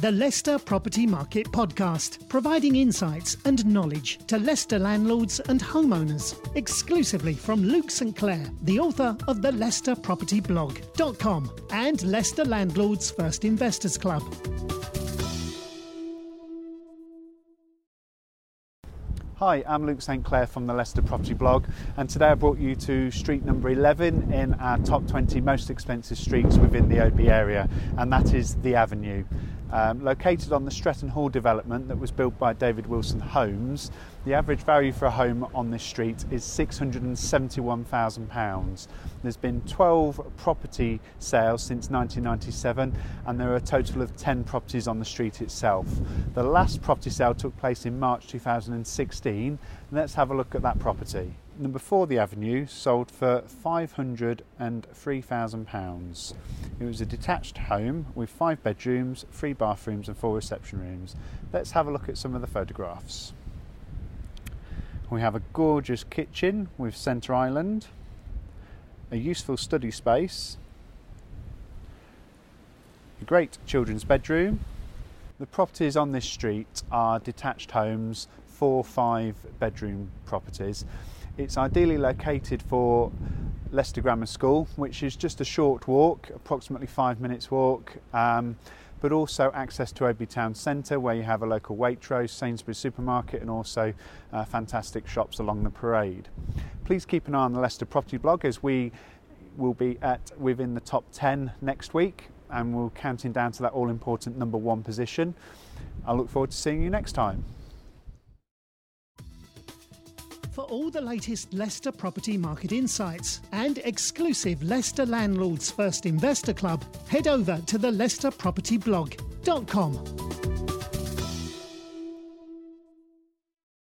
the Leicester Property Market Podcast, providing insights and knowledge to Leicester landlords and homeowners, exclusively from Luke St. Clair, the author of the Leicester Property Blog.com and Leicester Landlords First Investors Club. Hi, I'm Luke St. Clair from the Leicester Property Blog, and today I brought you to street number 11 in our top 20 most expensive streets within the Oadby area, and that is The Avenue. Um, located on the Stretton Hall development that was built by David Wilson Homes, the average value for a home on this street is £671,000. There's been 12 property sales since 1997, and there are a total of 10 properties on the street itself. The last property sale took place in March 2016. Let's have a look at that property number four, the Avenue, sold for £503,000. It was a detached home with five bedrooms, three bathrooms, and four reception rooms. Let's have a look at some of the photographs. We have a gorgeous kitchen with centre island, a useful study space, a great children's bedroom. The properties on this street are detached homes, four five bedroom properties it's ideally located for Leicester Grammar School, which is just a short walk, approximately five minutes walk, um, but also access to Oadby Town Centre, where you have a local Waitrose, Sainsbury's supermarket, and also uh, fantastic shops along the parade. Please keep an eye on the Leicester Property Blog as we will be at within the top 10 next week, and we're counting down to that all important number one position. I look forward to seeing you next time. For all the latest Leicester property market insights and exclusive Leicester Landlords First Investor Club, head over to the Blog.com.